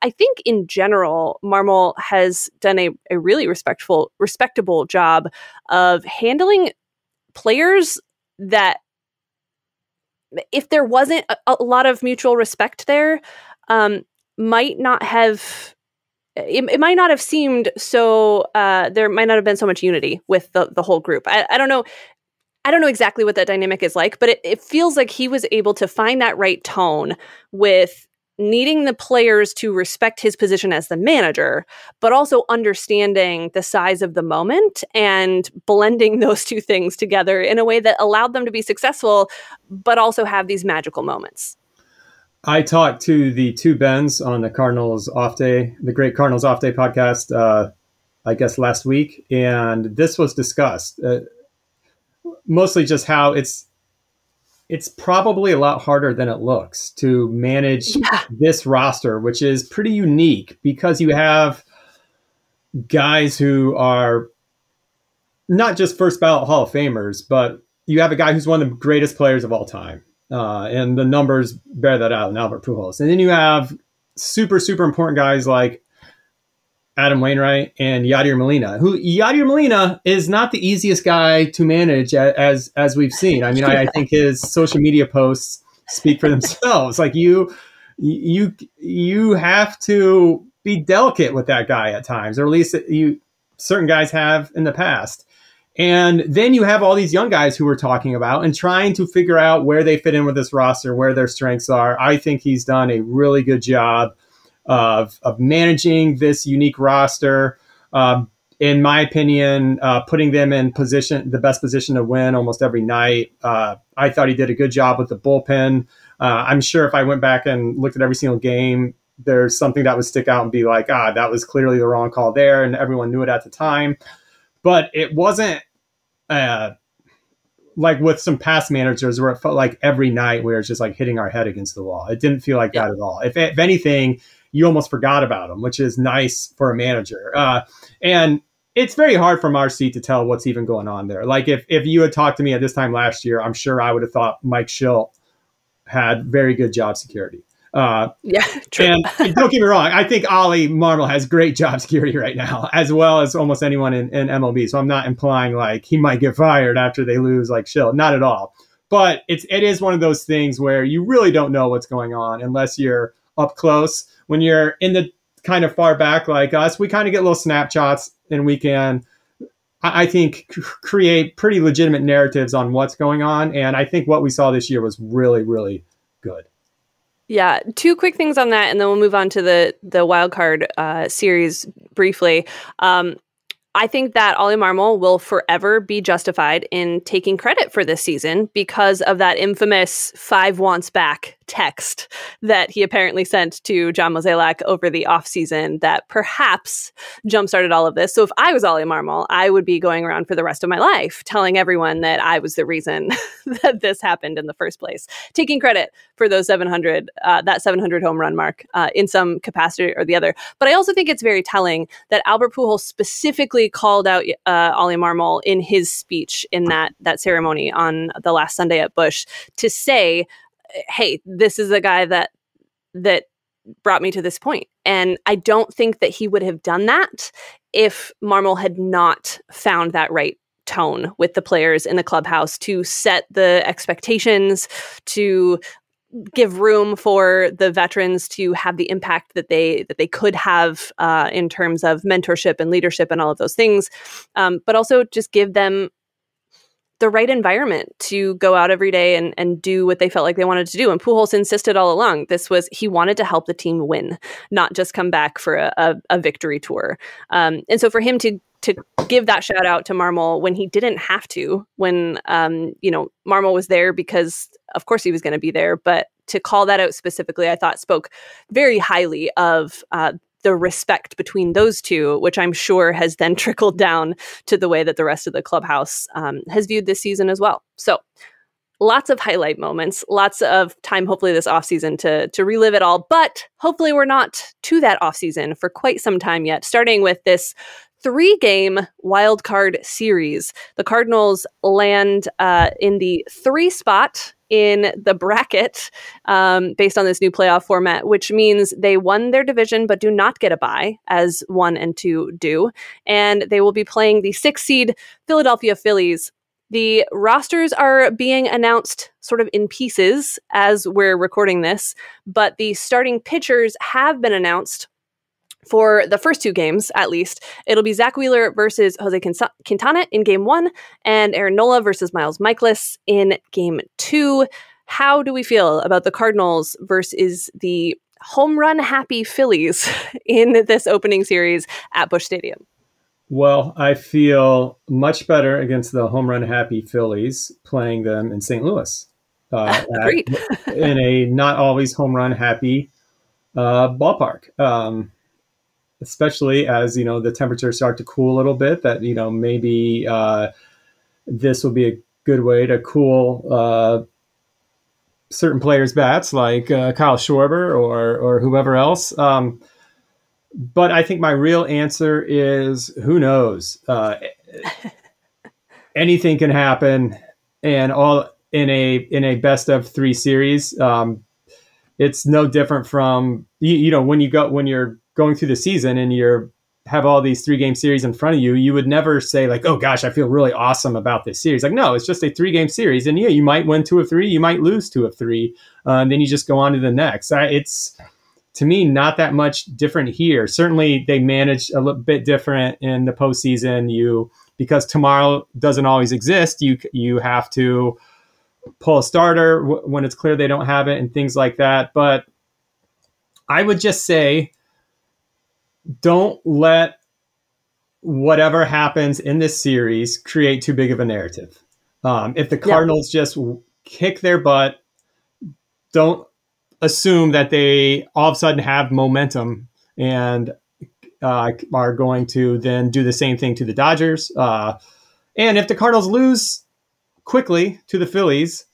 I think in general, Marmol has done a, a really respectful, respectable job of handling players that if there wasn't a, a lot of mutual respect there, um, might not have it, it, might not have seemed so uh, there might not have been so much unity with the, the whole group. I, I don't know i don't know exactly what that dynamic is like but it, it feels like he was able to find that right tone with needing the players to respect his position as the manager, but also understanding the size of the moment and blending those two things together in a way that allowed them to be successful, but also have these magical moments. I talked to the two Bens on the Cardinals off day, the Great Cardinals off day podcast, uh, I guess last week, and this was discussed. Uh, mostly just how it's it's probably a lot harder than it looks to manage yeah. this roster, which is pretty unique because you have guys who are not just first ballot Hall of Famers, but you have a guy who's one of the greatest players of all time. Uh, and the numbers bear that out in Albert Pujols. And then you have super, super important guys like Adam Wainwright and Yadier Molina, who Yadier Molina is not the easiest guy to manage as as we've seen. I mean, I, I think his social media posts speak for themselves. Like you, you, you have to be delicate with that guy at times, or at least you certain guys have in the past. And then you have all these young guys who we're talking about and trying to figure out where they fit in with this roster, where their strengths are. I think he's done a really good job of, of managing this unique roster. Um, in my opinion, uh, putting them in position, the best position to win almost every night. Uh, I thought he did a good job with the bullpen. Uh, I'm sure if I went back and looked at every single game, there's something that would stick out and be like, ah, that was clearly the wrong call there, and everyone knew it at the time. But it wasn't uh, like with some past managers where it felt like every night we were just like hitting our head against the wall. It didn't feel like yeah. that at all. If, if anything, you almost forgot about them, which is nice for a manager. Uh, and it's very hard from our seat to tell what's even going on there. Like if, if you had talked to me at this time last year, I'm sure I would have thought Mike Shildt had very good job security. Uh, yeah, true. and don't get me wrong, I think Ollie Marmol has great job security right now, as well as almost anyone in, in MLB. So I'm not implying like he might get fired after they lose like Shildt, not at all. But it's it is one of those things where you really don't know what's going on unless you're up close. When you're in the kind of far back like us, we kind of get little snapshots and we can I think create pretty legitimate narratives on what's going on. And I think what we saw this year was really, really good. Yeah, two quick things on that, and then we'll move on to the the wild card uh, series briefly. Um, I think that Ollie Marmol will forever be justified in taking credit for this season because of that infamous five wants back text that he apparently sent to John Mozeliak over the offseason that perhaps jump-started all of this. So if I was Ollie Marmol, I would be going around for the rest of my life telling everyone that I was the reason that this happened in the first place, taking credit for those 700, uh, that 700 home run mark uh, in some capacity or the other. But I also think it's very telling that Albert Pujols specifically called out uh, Ollie Marmol in his speech in that that ceremony on the last Sunday at Busch to say hey, this is a guy that that brought me to this point. And I don't think that he would have done that if Marmol had not found that right tone with the players in the clubhouse to set the expectations, to give room for the veterans to have the impact that they that they could have uh, in terms of mentorship and leadership and all of those things, um, but also just give them the right environment to go out every day and, and do what they felt like they wanted to do. And Pujols insisted all along this was he wanted to help the team win, not just come back for a, a, a victory tour. Um, and so for him to to give that shout out to Marmol when he didn't have to, when um, you know Marmol was there because of course he was going to be there, but to call that out specifically, I thought spoke very highly of uh, the respect between those two, which I'm sure has then trickled down to the way that the rest of the clubhouse um, has viewed this season as well. So lots of highlight moments, lots of time, hopefully this off season to to relive it all. But hopefully we're not to that off season for quite some time yet. Starting with this three game wild card series, the Cardinals land uh, in the three spot in the bracket um, based on this new playoff format, which means they won their division but do not get a bye, as one and two do. And they will be playing the six seed Philadelphia Phillies. The rosters are being announced sort of in pieces as we're recording this, but the starting pitchers have been announced for the first two games, at least, it'll be Zack Wheeler versus Jose Quintana in game one, and Aaron Nola versus Miles Mikolas in game two. How do we feel about the Cardinals versus the home run happy Phillies in this opening series at Busch Stadium? Well, I feel much better against the home run happy Phillies playing them in St. Louis. Uh, Agreed. in a not always home run happy uh, ballpark. Um, especially as you know the temperatures start to cool a little bit. That you know maybe uh, this will be a good way to cool uh, certain players' bats, like uh, Kyle Schwarber or or whoever else. Um, but I think my real answer is who knows. Uh, anything can happen, and all in a in a best of three series. Um, it's no different from you, you know when you go when you're going through the season and you're have all these three game series in front of you, you would never say like, "Oh gosh, I feel really awesome about this series." Like, no, it's just a three game series, and yeah, you might win two of three, you might lose two of three, uh, and then you just go on to the next. I, it's to me not that much different here. Certainly, they manage a little bit different in the postseason. You because tomorrow doesn't always exist. You you have to pull a starter w- when it's clear they don't have it and things like that. But I would just say don't let whatever happens in this series create too big of a narrative. Um, if the Cardinals yeah. just kick their butt, don't assume that they all of a sudden have momentum and uh, are going to then do the same thing to the Dodgers. Uh, and if the Cardinals lose quickly to the Phillies,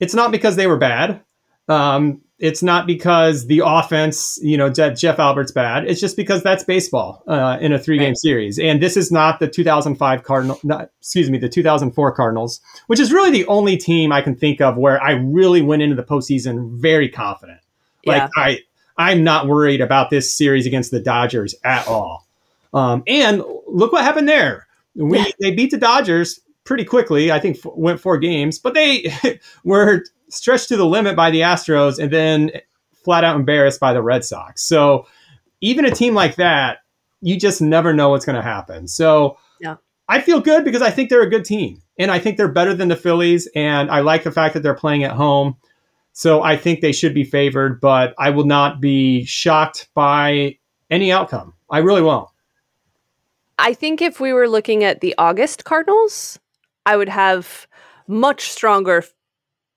it's not because they were bad. Um, it's not because the offense, you know, Jeff Albert's bad. It's just because that's baseball uh, in a three game right. series. And this is not the 2005 Cardinal, not, excuse me, the 2004 Cardinals, which is really the only team I can think of where I really went into the postseason very confident. Like yeah. I, I'm not worried about this series against the Dodgers at all. Um, and look what happened there. We yeah. they beat the Dodgers pretty quickly. I think f- went four games, but they were stretched to the limit by the Astros and then flat out embarrassed by the Red Sox. So even a team like that, you just never know what's going to happen. So yeah. I feel good because I think they're a good team and I think they're better than the Phillies. And I like the fact that they're playing at home. So I think they should be favored, but I will not be shocked by any outcome. I really won't. I think if we were looking at the August Cardinals, I would have much stronger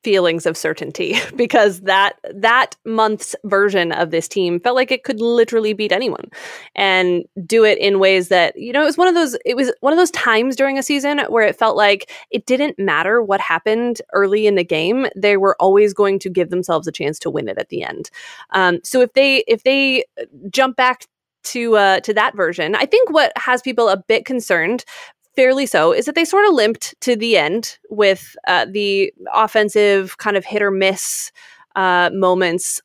feelings of certainty because that that month's version of this team felt like it could literally beat anyone and do it in ways that you know it was one of those it was one of those times during a season where it felt like it didn't matter what happened early in the game they were always going to give themselves a chance to win it at the end um, so if they if they jump back to uh, to that version. I think what has people a bit concerned fairly so, is that they sort of limped to the end with uh, the offensive kind of hit or miss uh, moments.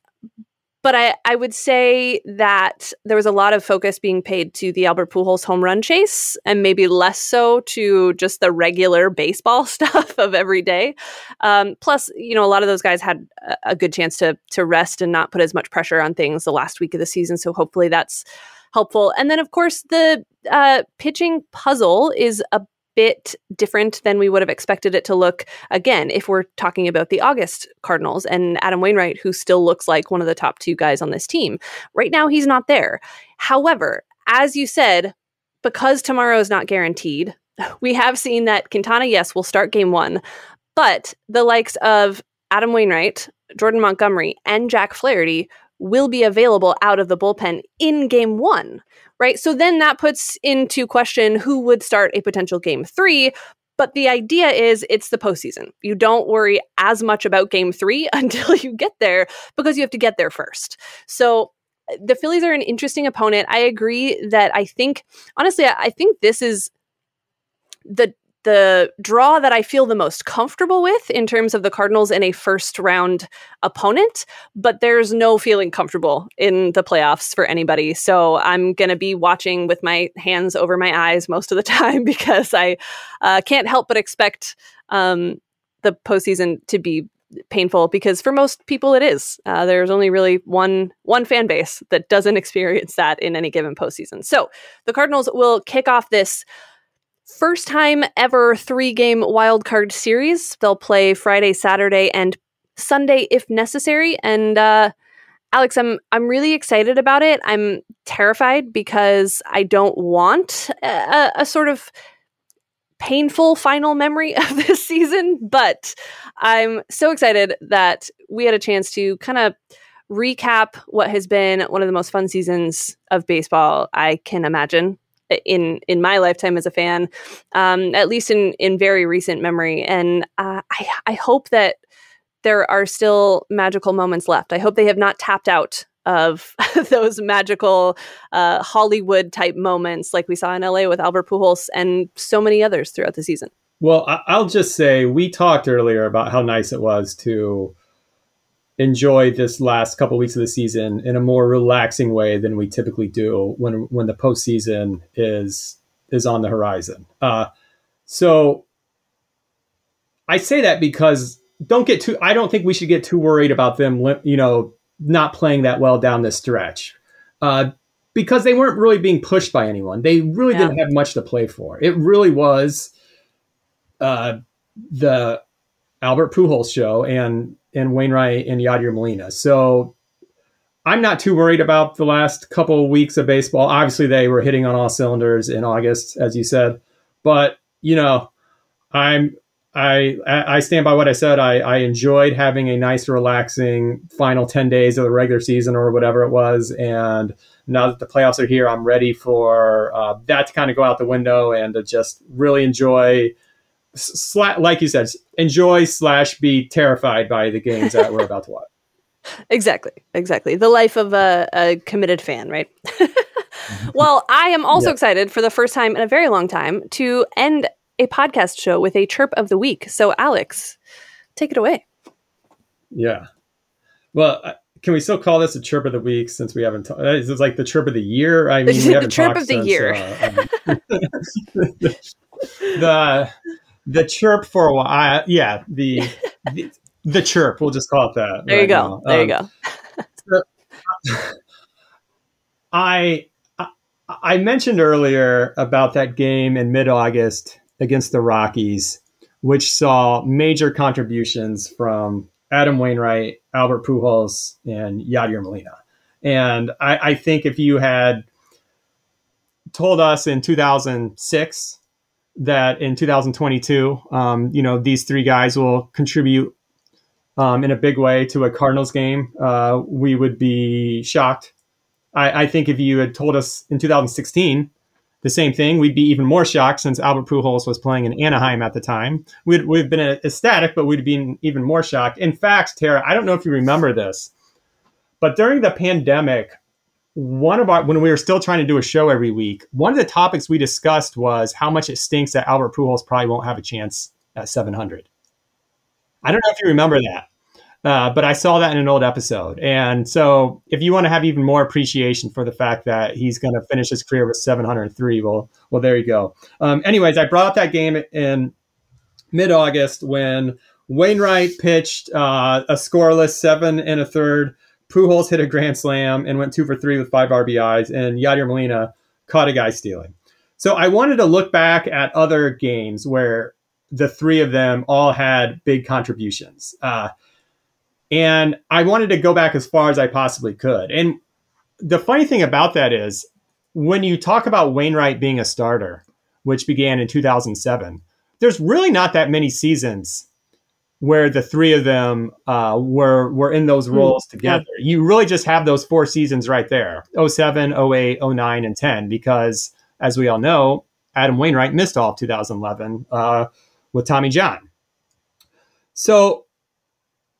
But I, I would say that there was a lot of focus being paid to the Albert Pujols home run chase, and maybe less so to just the regular baseball stuff of every day. Um, plus, you know, a lot of those guys had a, a good chance to to rest and not put as much pressure on things the last week of the season. So hopefully that's helpful. And then, of course, the uh, pitching puzzle is a bit different than we would have expected it to look again if we're talking about the August Cardinals and Adam Wainwright who still looks like one of the top 2 guys on this team. Right now he's not there. However, as you said, because tomorrow is not guaranteed, we have seen that Quintana yes will start game 1, but the likes of Adam Wainwright, Jordan Montgomery and Jack Flaherty will be available out of the bullpen in game one, right? So then that puts into question who would start a potential game three. But the idea is it's the postseason. You don't worry as much about game three until you get there because you have to get there first. So uh, the Phillies are an interesting opponent. I agree that I think, honestly, I think this is the the draw that I feel the most comfortable with in terms of the Cardinals in a first round opponent, but there's no feeling comfortable in the playoffs for anybody. So I'm going to be watching with my hands over my eyes most of the time because I uh, can't help but expect um, the postseason to be painful because for most people it is. Uh, there's only really one one fan base that doesn't experience that in any given postseason. So the Cardinals will kick off this First time ever three game wildcard series. They'll play Friday, Saturday, and Sunday if necessary. And uh, Alex, I'm I'm really excited about it. I'm terrified because I don't want a, a sort of painful final memory of this season, but I'm so excited that we had a chance to kind of recap what has been one of the most fun seasons of baseball I can imagine in in my lifetime as a fan, um, at least in in very recent memory. And uh, I I hope that there are still magical moments left. I hope they have not tapped out of those magical uh, Hollywood type moments like we saw in LA with Albert Pujols and so many others throughout the season. Well, I'll just say we talked earlier about how nice it was to enjoy this last couple of weeks of the season in a more relaxing way than we typically do when when the postseason is is on the horizon. Uh, so I say that because don't get too. I don't think we should get too worried about them. You know, not playing that well down the stretch. Uh, because they weren't really being pushed by anyone. They really yeah. didn't have much to play for. It really was uh, the Albert Pujols show and and Wainwright and Yadier Molina. So I'm not too worried about the last couple of weeks of baseball. Obviously, they were hitting on all cylinders in August, as you said. But you know, I'm I I stand by what I said. I, I enjoyed having a nice, relaxing final ten days of the regular season or whatever it was, and now that the playoffs are here, I'm ready for uh, that to kind of go out the window and to just really enjoy sla- like you said, enjoy slash be terrified by the games that we're about to watch. Exactly, exactly. The life of a, a committed fan, right? well, I am also yeah. excited for the first time in a very long time to end a podcast show with a chirp of the week. So, Alex, take it away. Yeah. Well, can we still call this a chirp of the week since we haven't? talked? Is it like the chirp of the year? I mean, we haven't the chirp of the since, year. Uh, um, the the chirp for a while. yeah, the, the, the chirp. We'll just call it that. There right you go. Now. There um, you go. so, I I mentioned earlier about that game in mid August against the Rockies, which saw major contributions from Adam Wainwright, Albert Pujols, and Yadier Molina. And I, I think if you had told us in 2006 that in 2022, um, you know, these three guys will contribute um, in a big way to a Cardinals game, uh, we would be shocked. I, I, think if you had told us in 2016 the same thing, we'd be even more shocked since Albert Pujols was playing in Anaheim at the time. We'd, we'd been ecstatic, but we'd been even more shocked. In fact, Tara, I don't know if you remember this, but during the pandemic, one of our when we were still trying to do a show every week, one of the topics we discussed was how much it stinks that Albert Pujols probably won't have a chance at 700. I don't know if you remember that, uh, but I saw that in an old episode. And so, if you want to have even more appreciation for the fact that he's going to finish his career with 703, well, well, there you go. Um, anyways, I brought up that game in mid-August when Wainwright pitched uh, a scoreless seven and a third Pujols hit a grand slam and went two for three with five RBIs, and Yadier Molina caught a guy stealing. So I wanted to look back at other games where the three of them all had big contributions. Uh, and I wanted to go back as far as I possibly could. And the funny thing about that is when you talk about Wainwright being a starter, which began in 2007, there's really not that many seasons where the three of them uh, were were in those hmm. roles together. You really just have those four seasons right there 07, 08, 09, and 10, because as we all know, Adam Wainwright missed all of 2011 uh, with Tommy John. So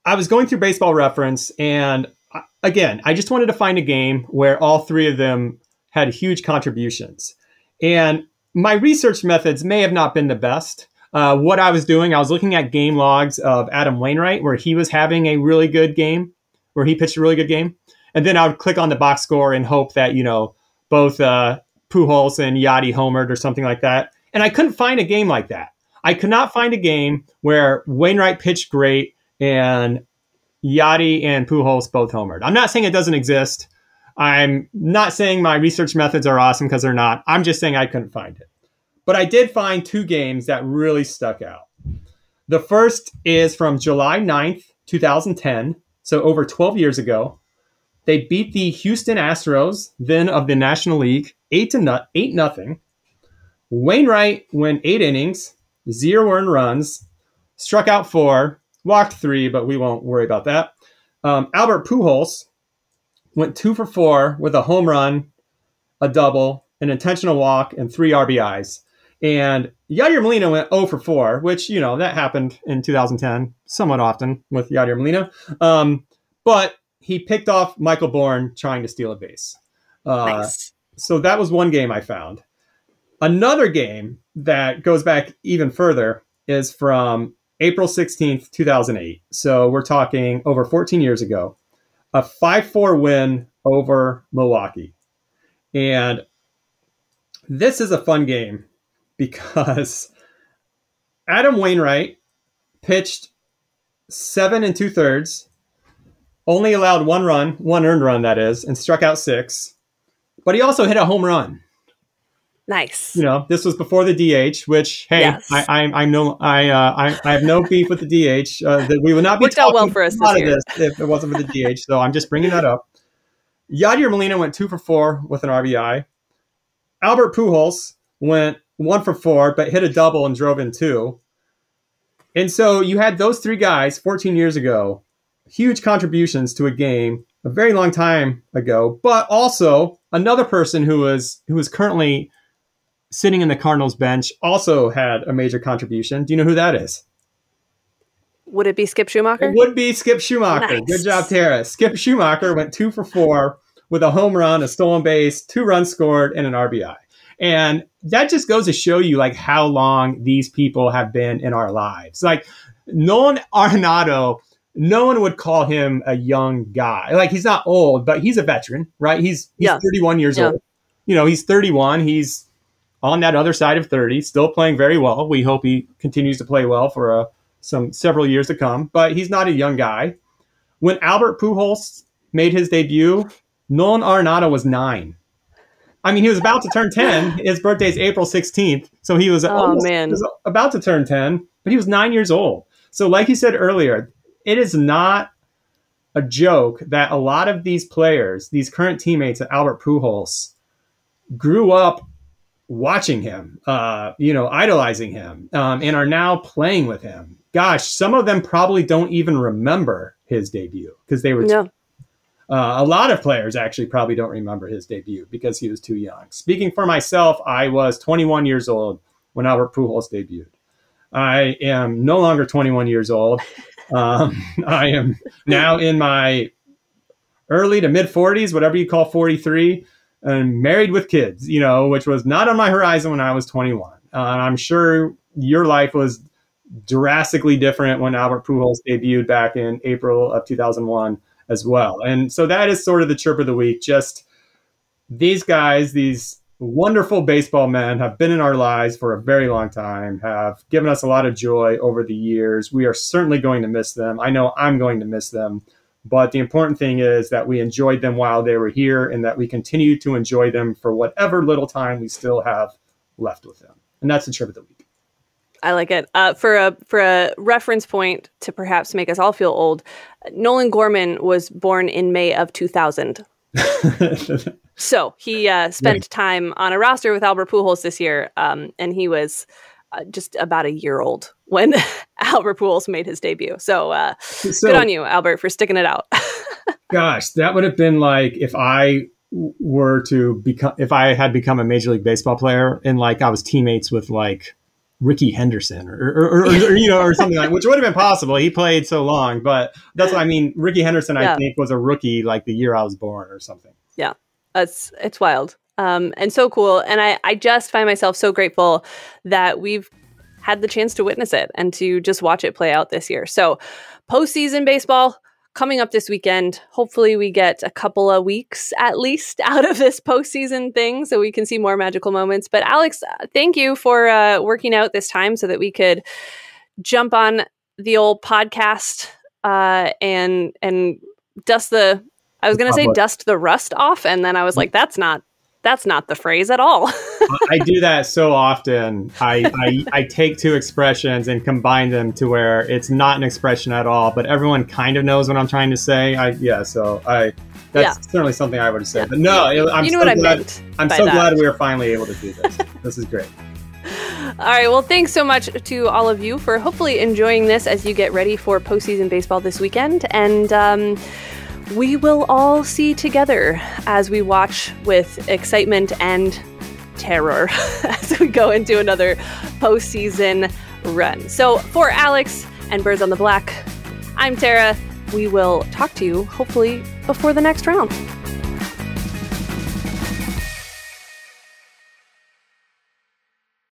I was going through baseball reference, and uh, again, I just wanted to find a game where all three of them had huge contributions. And my research methods may have not been the best. Uh, what I was doing, I was looking at game logs of Adam Wainwright, where he was having a really good game, where he pitched a really good game. And then I would click on the box score and hope that, you know, both uh, Pujols and Yadi homered or something like that. And I couldn't find a game like that. I could not find a game where Wainwright pitched great and Yadi and Pujols both homered. I'm not saying it doesn't exist. I'm not saying my research methods are awesome because they're not. I'm just saying I couldn't find it. But I did find two games that really stuck out. The first is from July 9th, 2010, so over 12 years ago. They beat the Houston Astros, then of the National League, 8 to not, 8 nothing. Wainwright went 8 innings, 0 earned runs, struck out 4, walked 3, but we won't worry about that. Um, Albert Pujols went 2 for 4 with a home run, a double, an intentional walk, and 3 RBIs. And Yadier Molina went 0 for 4, which, you know, that happened in 2010 somewhat often with Yadier Molina. Um, but he picked off Michael Bourn trying to steal a base. Uh, nice. So that was one game I found. Another game that goes back even further is from April 16th, 2008. So we're talking over 14 years ago. A 5 4 win over Milwaukee. And this is a fun game because Adam Wainwright pitched seven and two thirds, only allowed one run, one earned run, that is, and struck out six. But he also hit a home run. Nice. You know, this was before the DH, which hey, yes. I, I, I know I, uh, I I have no beef with the DH. Uh, that we would not be Worked talking well for us this, this if it wasn't for the DH. So I'm just bringing that up. Yadier Molina went two for four with an RBI. Albert Pujols went one for four, but hit a double and drove in two. And so you had those three guys 14 years ago, huge contributions to a game a very long time ago, but also another person who was who was currently sitting in the Cardinals bench also had a major contribution. Do you know who that is? Would it be Skip Schumaker? It would be Skip Schumaker. Nice. Good job, Tara. Skip Schumaker went two for four with a home run, a stolen base, two runs scored, and an RBI. And that just goes to show you like how long these people have been in our lives. Like Nolan Arenado, no one would call him a young guy. Like he's not old, but he's a veteran, right? He's he's yeah. 31 years yeah. old. You know, he's 31. He's on that other side of 30, still playing very well. We hope he continues to play well for uh, some several years to come, but he's not a young guy. When Albert Pujols made his debut, Nolan Arenado was nine. I mean, he was about to turn 10. His birthday is April 16th. So he was, oh, almost, man. was about to turn 10, but he was nine years old. So, like you said earlier, it is not a joke that a lot of these players, these current teammates of Albert Pujols, grew up watching him, uh, you know, idolizing him, um, and are now playing with him. Gosh, some of them probably don't even remember his debut because they were no. Uh, a lot of players actually probably don't remember his debut because he was too young. Speaking for myself, I was 21 years old when Albert Pujols debuted. I am no longer 21 years old. Um, I am now in my early to mid 40s, whatever you call 43, and married with kids, you know, which was not on my horizon when I was 21. Uh, I'm sure your life was drastically different when Albert Pujols debuted back in April of 2001 as well. And so that is sort of the chirp of the week. Just these guys, these wonderful baseball men have been in our lives for a very long time, have given us a lot of joy over the years. We are certainly going to miss them. I know I'm going to miss them. But the important thing is that we enjoyed them while they were here and that we continue to enjoy them for whatever little time we still have left with them. And that's the chirp of the week. I like it. Uh, for a for a reference point to perhaps make us all feel old, Nolan Gorman was born in May of 2000. so he uh, spent time on a roster with Albert Pujols this year, um, and he was uh, just about a year old when Albert Pujols made his debut. So, uh, so good on you, Albert, for sticking it out. gosh, that would have been like if I were to become if I had become a major league baseball player and like I was teammates with like Rickey Henderson or, or, or, or, you know or something like which would have been possible. He played so long, but that's what I mean. Rickey Henderson, yeah. I think, was a rookie like the year I was born or something. Yeah, it's it's wild um, and so cool. And I I just find myself so grateful that we've had the chance to witness it and to just watch it play out this year. So postseason baseball coming up this weekend. Hopefully, we get a couple of weeks at least out of this postseason thing so we can see more magical moments. But, Alex, uh, thank you for uh, working out this time so that we could jump on the old podcast uh, and and dust the I was going to say dust the rust off and then I was like that's not that's not the phrase at all. I do that so often. I, I, I take two expressions and combine them to where it's not an expression at all, but everyone kind of knows what I'm trying to say. I yeah, so I that's yeah. certainly something I would say. Yeah. But no, I'm you know so what glad, I meant. I'm so that. glad we are finally able to do this. this is great. All right. Well, thanks so much to all of you for hopefully enjoying this as you get ready for postseason baseball this weekend. And um, we will all see together as we watch with excitement and terror as we go into another postseason run. So for Alex and Birds on the Black, I'm Tara. We will talk to you hopefully before the next round.